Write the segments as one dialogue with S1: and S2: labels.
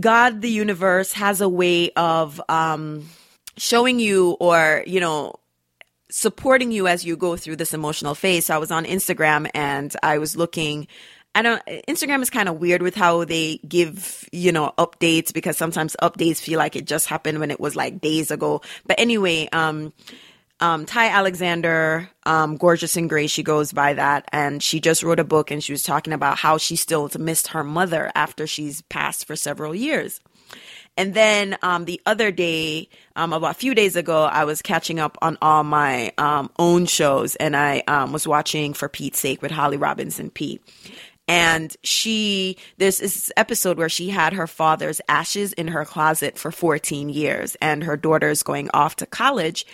S1: God, the universe, has a way of um, showing you or, you know, supporting you as you go through this emotional phase. So I was on Instagram and I was looking I don't Instagram is kind of weird with how they give, you know, updates because sometimes updates feel like it just happened when it was like days ago. But anyway, um um, Ty Alexander, um, Gorgeous and Gray, she goes by that. And she just wrote a book and she was talking about how she still missed her mother after she's passed for several years. And then um, the other day, um, about a few days ago, I was catching up on all my um, own shows and I um, was watching For Peete's Sake with Holly Robinson Peete and she there's this episode where she had her father's ashes in her closet for 14 years and her daughter's going off to college.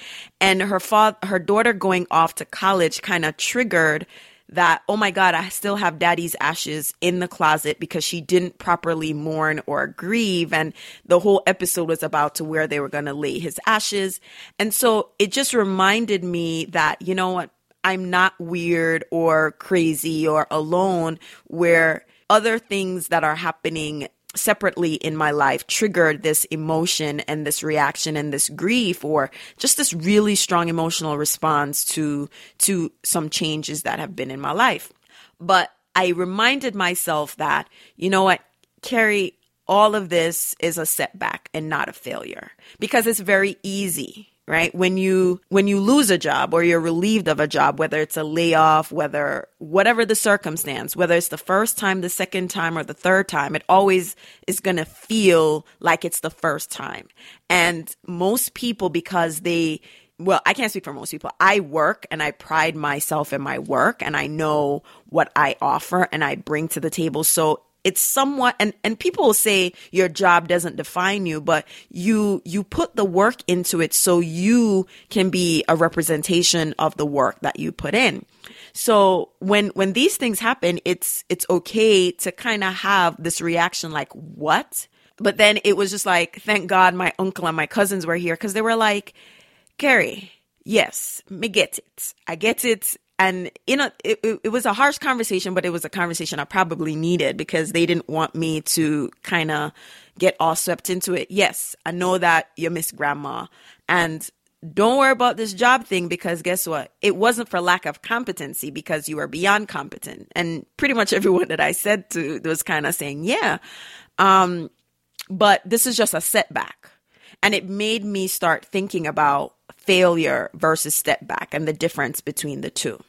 S1: And her father her daughter going off to college kind of triggered that oh my god i still have daddy's ashes in the closet because she didn't properly mourn or grieve. And the whole episode was about to where they were going to lay his ashes. And so it just reminded me that you know what I'm not weird or crazy or alone, where other things that are happening separately in my life triggered this emotion and this reaction and this grief or just this really strong emotional response to to some changes that have been in my life. But i reminded myself that you know what carrie all of this is a setback and not a failure because it's very easy right when you when you lose a job or you're relieved of a job whether it's a layoff whether whatever the circumstance whether it's the first time the second time or the third time it always is going to feel like it's the first time and most people because they well, I can't speak for most people. I work and I pride myself in my work and I know what I offer and I bring to the table. So it's somewhat and and people will say your job doesn't define you but you you put the work into it so you can be a representation of the work that you put in. So when when these things happen it's it's okay to kind of have this reaction like what? But then it was just like thank god my uncle and my cousins were here because they were like carrie yes me get it. I get it and you know it, it, was a harsh conversation but it was a conversation i probably needed because they didn't want me to kind of get all swept into it. Yes i know that you miss grandma. And don't worry about this job thing because guess what? It wasn't for lack of competency because you were beyond competent. And pretty much everyone that i said to was kind of saying yeah. Um, but this is just a setback. And it made me start thinking about failure versus step back and the difference between the two.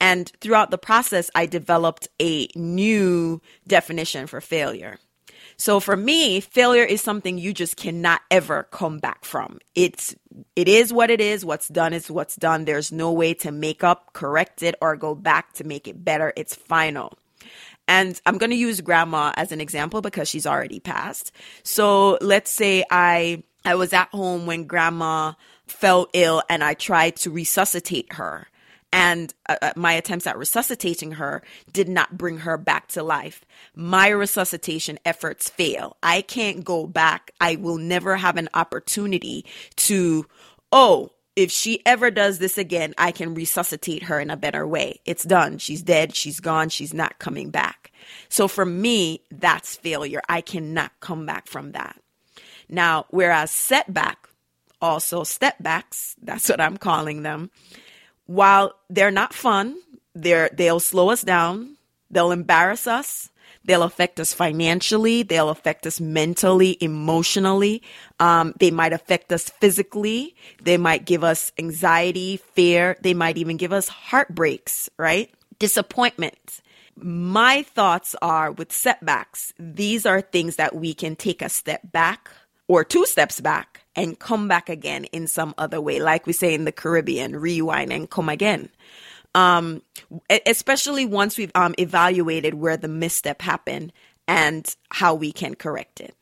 S1: And throughout the process, I developed a new definition for failure. So for me, failure is something you just cannot ever come back from. It's it is what it is. What's done is what's done. There's no way to make up, correct it, or go back to make it better. It's final. And I'm going to use grandma as an example because she's already passed. So let's say I I was at home when grandma fell ill and I tried to resuscitate her. And uh, uh, my attempts at resuscitating her did not bring her back to life. My resuscitation efforts fail. I can't go back. I will never have an opportunity to, oh, if she ever does this again, I can resuscitate her in a better way. It's done. She's dead. She's gone. She's not coming back. So for me, that's failure. I cannot come back from that. Now, whereas setback, also step backs, that's what I'm calling them. While they're not fun, they're, they'll slow us down, they'll embarrass us, they'll affect us financially, they'll affect us mentally, emotionally, um, they might affect us physically, they might give us anxiety, fear, they might even give us heartbreaks, right? Disappointment. My thoughts are with setbacks, these are things that we can take a step back or two steps back and come back again in some other way, like we say in the Caribbean, rewind and come again. Um, especially once we've um, evaluated where the misstep happened and how we can correct it.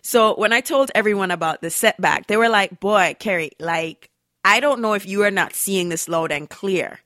S1: So when I told everyone about the setback, they were like, boy, Carrie, like, I don't know if you are not seeing this loud and clear,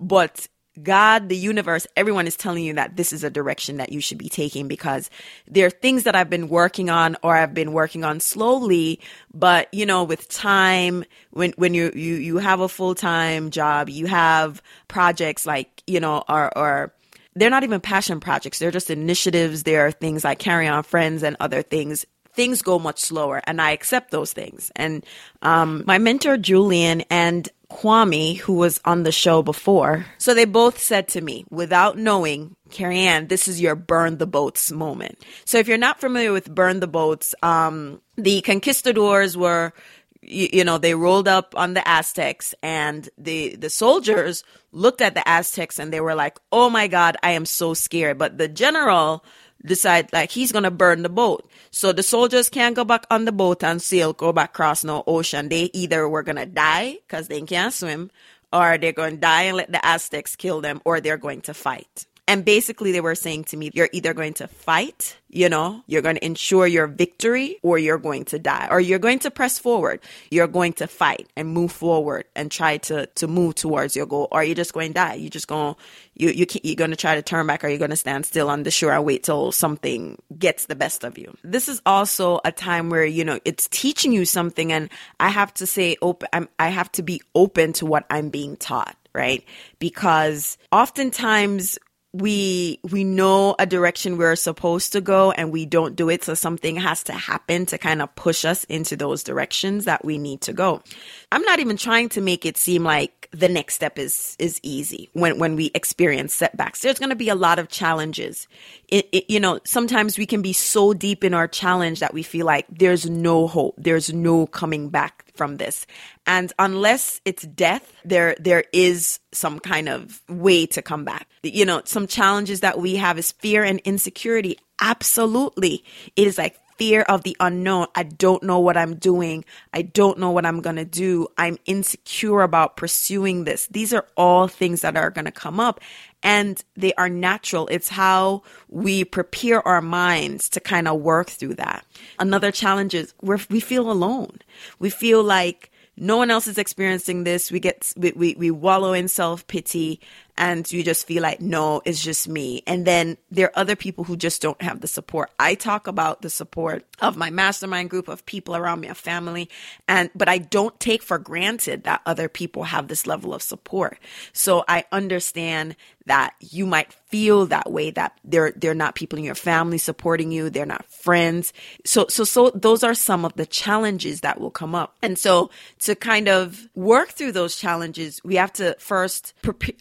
S1: but God, the universe, everyone is telling you that this is a direction that you should be taking because there are things that I've been working on or I've been working on slowly, but you know, with time, when, when you, you, you have a full-time job, you have projects like, you know, or, or they're not even passion projects. They're just initiatives. There are things like Carry On Friends and other things things go much slower and I accept those things. And um, my mentor, Julian, and Kwame, who was on the show before, so they both said to me, without knowing, Carrie Ann, this is your burn the boats moment. So if you're not familiar with burn the boats, um, the conquistadors were you, know they rolled up on the aztecs and the the soldiers looked at the aztecs and they were like oh my god i am so scared but the general decide like he's gonna burn the boat. So the soldiers can't go back on the boat and sail, go back across no ocean. They either were gonna die because they can't swim, or they're to die and let the Aztecs kill them, or they're going to fight. And basically, they were saying to me, you're either going to fight, you know, you're going to ensure your victory, or you're going to die, or you're going to press forward. You're going to fight and move forward and try to, to move towards your goal, or you're just going to die. You're just gonna you, you you're going to try to turn back, or you're going to stand still on the shore and wait till something gets the best of you. This is also a time where, you know, it's teaching you something. And I have to say, open, I'm, I have to be open to what I'm being taught right? Because oftentimes we we know a direction we're supposed to go and we don't do it. So something has to happen to kind of push us into those directions that we need to go. I'm not even trying to make it seem like the next step is is easy when when we experience setbacks. There's going to be a lot of challenges. It, it, you know sometimes we can be so deep in our challenge that we feel like there's no hope there's no coming back from this. And unless it's death, there there is some kind of way to come back. You know, some challenges that we have is fear and insecurity. Absolutely. It is like fear of the unknown. I don't know what I'm doing. I don't know what I'm going to do. I'm insecure about pursuing this. These are all things that are going to come up and they are natural. It's how we prepare our minds to kind of work through that. Another challenge is we feel alone. We feel like no one else is experiencing this. We get, we, we, we wallow in self pity and you just feel like, no, it's just me. And then there are other people who just don't have the support. I talk about the support of my mastermind group of people around me, a family, and, but I don't take for granted that other people have this level of support. So I understand that you might feel that way that they're they're not people in your family supporting you they're not friends so so so those are some of the challenges that will come up and so to kind of work through those challenges we have to first pre-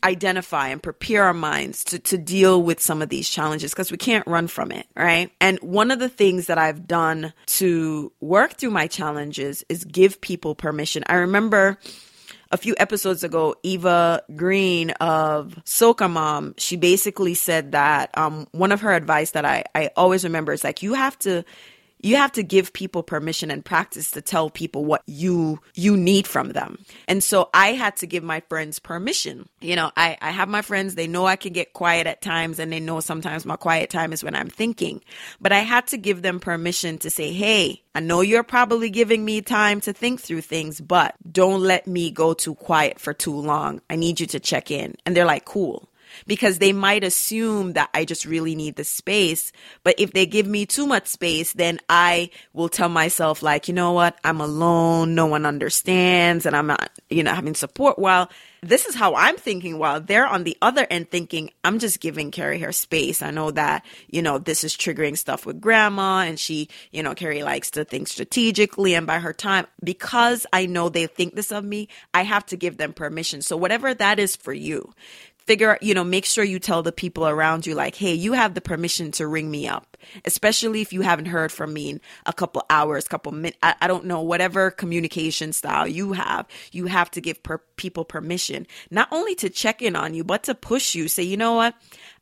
S1: and prepare our minds to to deal with some of these challenges because we can't run from it right? And one of the things that I've done to work through my challenges is give people permission. I remember a few episodes ago, Eva Greene of Soca Mom, she basically said that um, one of her advice that I, I always remember is like, you have to you have to give people permission and practice to tell people what you you need from them. And so i had to give my friends permission. You know i i have my friends. They know i can get quiet at times and they know sometimes my quiet time is when i'm thinking. But i had to give them permission to say hey i know you're probably giving me time to think through things but don't let me go too quiet for too long. I need you to check in. And they're like cool because they might assume that I just really need the space. But if they give me too much space, then I will tell myself, like, you know what? I'm alone. No one understands and I'm not, you know, having support. While this is how I'm thinking while they're on the other end thinking, I'm just giving Carrie her space. I know that, you know, this is triggering stuff with grandma and she, you know, Carrie likes to think strategically and by her time. Because I know they think this of me, I have to give them permission. So whatever that is for you, figure, you know, make sure you tell the people around you, like, hey, you have the permission to ring me up, especially if you haven't heard from me in a couple hours, couple minutes. I, I, don't know, whatever communication style you have, you have to give per- people permission, not only to check in on you, but to push you. Say, you know what?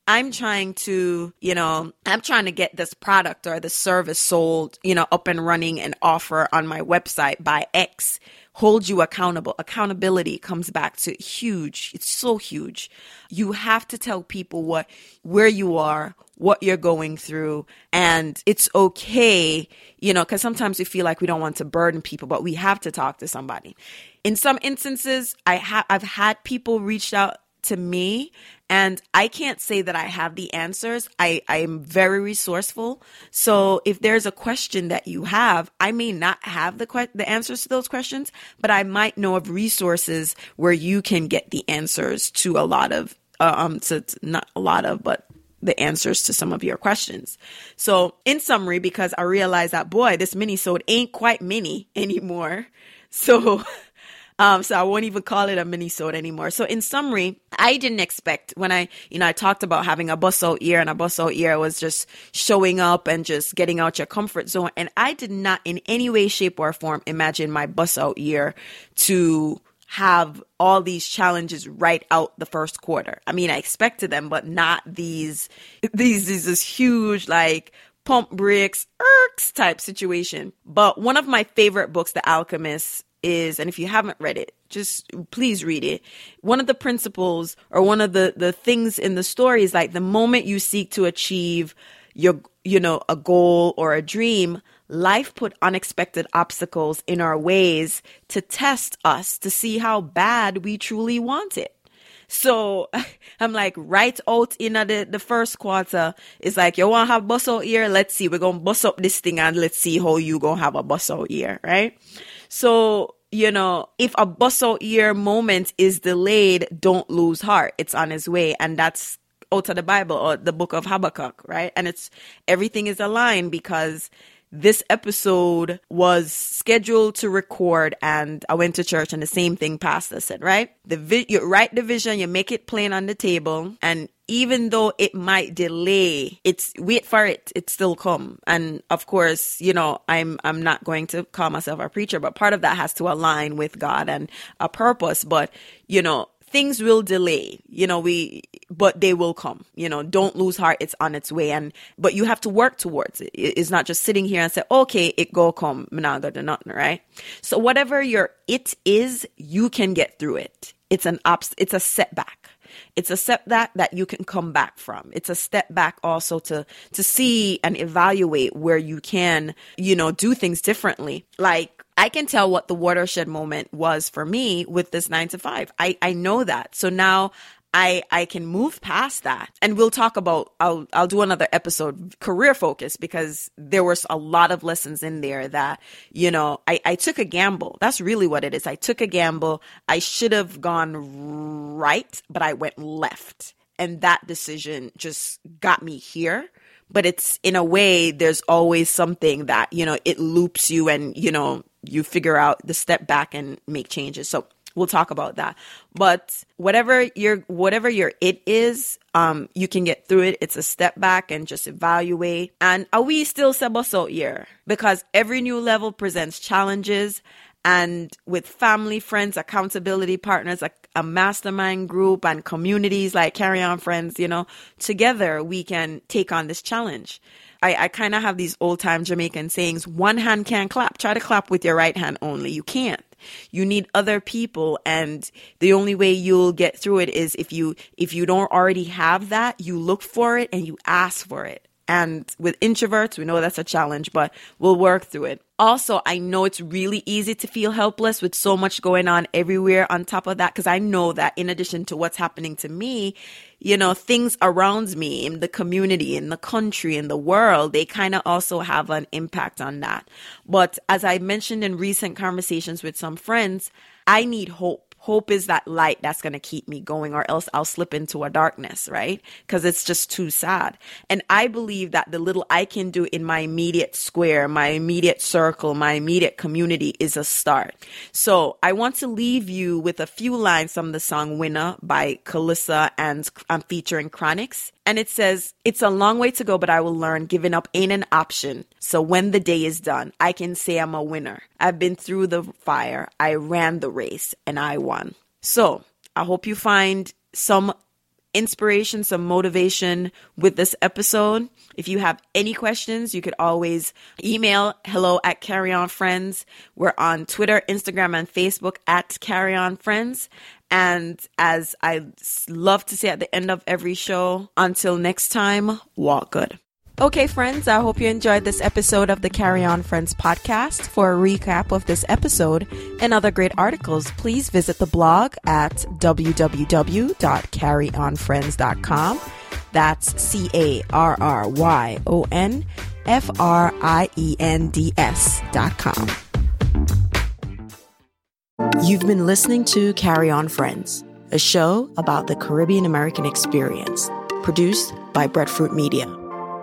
S1: I'm trying to, you know, I'm trying to get this product or the service sold, you know, up and running and offer on my website by X hold you accountable. Accountability comes back to huge. It's so huge. You have to tell people what, where you are, what you're going through. And it's okay, you know, because sometimes we feel like we don't want to burden people, but we have to talk to somebody. In some instances, I have, I've had people reach out to me and I can't say that I have the answers. I, I am very resourceful. So if there's a question that you have, I may not have the que- the answers to those questions, but I might know of resources where you can get the answers to a lot of uh, um to not a lot of but the answers to some of your questions. So in summary, because I realized that boy, this mini sode ain't quite mini anymore. So Um, so I won't even call it a mini sode anymore. So in summary, I didn't expect when I, you know, I talked about having a bust out year and a bust out year was just showing up and just getting out your comfort zone. And I did not in any way, shape or form imagine my bust out year to have all these challenges right out the first quarter. I mean, I expected them, but not these, these, these, this huge, like, pump brakes, irks type situation. But one of my favorite books, The Alchemist, is, and if you haven't read it, just please read it. One of the principles or one of the, the things in the story is like the moment you seek to achieve your, you know, a goal or a dream, life put unexpected obstacles in our ways to test us to see how bad we truly want it. So I'm like, right out in the, the first quarter, it's like, you want to have bus out here? Let's see. We're going to bus up this thing and let's see how you going to have a bus out here, right? So, you know, if a bus out year moment is delayed, don't lose heart. It's on its way. And that's out of the Bible or the book of Habakkuk, right? And it's everything is aligned because this episode was scheduled to record and I went to church and the same thing pastor said, right? The vi- you write the vision, you make it plain on the table and even though it might delay, it's wait for it, it still come. And of course, you know, I'm I'm not going to call myself a preacher, but part of that has to align with God and a purpose. But you know, things will delay you know we but they will come you know don't lose heart it's on its way. And but you have to work towards it. It's not just sitting here and say okay it go come managa gonna nothing right? So whatever your it is you can get through it. It's an obst it's a setback. It's a setback that you can come back from. It's a step back also to to see and evaluate where you can you know do things differently. Like I can tell what the watershed moment was for me with this nine to five. I, I know that. So now I I can move past that. And we'll talk about I'll I'll do another episode career focus because there was a lot of lessons in there that, you know, I, I took a gamble. That's really what it is. I took a gamble. I should have gone right, but I went left. And that decision just got me here but it's in a way there's always something that you know it loops you and you know you figure out the step back and make changes. So we'll talk about that. But whatever your whatever your it is, um, you can get through it. It's a step back and just evaluate. And are we still out here? Because every new level presents challenges. And with family, friends, accountability partners, a, a mastermind group, and communities like Carry On Friends, you know, together we can take on this challenge. I, I kind of have these old time Jamaican sayings one hand can't clap. Try to clap with your right hand only. You can't. You need other people and the only way you'll get through it is if you if you don't already have that, you look for it and you ask for it. And with introverts, we know that's a challenge, but we'll work through it. Also, I know it's really easy to feel helpless with so much going on everywhere on top of that, because I know that in addition to what's happening to me, you know, things around me in the community, in the country, in the world, they kind of also have an impact on that. But as I mentioned in recent conversations with some friends, I need hope hope is that light that's going to keep me going or else I'll slip into a darkness, right? Because it's just too sad. And I believe that the little I can do in my immediate square, my immediate circle, my immediate community is a start. So I want to leave you with a few lines from the song Winner by Kelissa and I'm featuring Chronixx. And it says, It's a long way to go, but I will learn giving up ain't an option. So when the day is done, I can say I'm a winner. I've been through the fire, I ran the race, and I won. So I hope you find some inspiration, some motivation with this episode. If you have any questions, you could always email hello at Carry On Friends. We're on Twitter, Instagram, and Facebook at Carry On Friends. And as I love to say at the end of every show, until next time, walk good. Okay, friends, I hope you enjoyed this episode of the Carry On Friends podcast. For a recap of this episode and other great articles, please visit the blog at www.carryonfriends.com. That's C A R R Y O N F R I E N D S dot com. You've been listening to Carry On Friends, a show about the Caribbean American experience, produced by Breadfruit Media.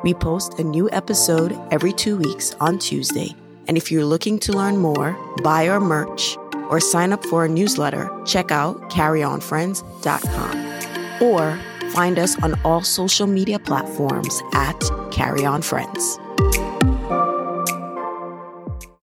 S1: We post a new episode every two weeks on Tuesday. And if you're looking to learn more, buy our merch, or sign up for a newsletter, check out carryonfriends.com or find us on all social media platforms at Carry On Friends.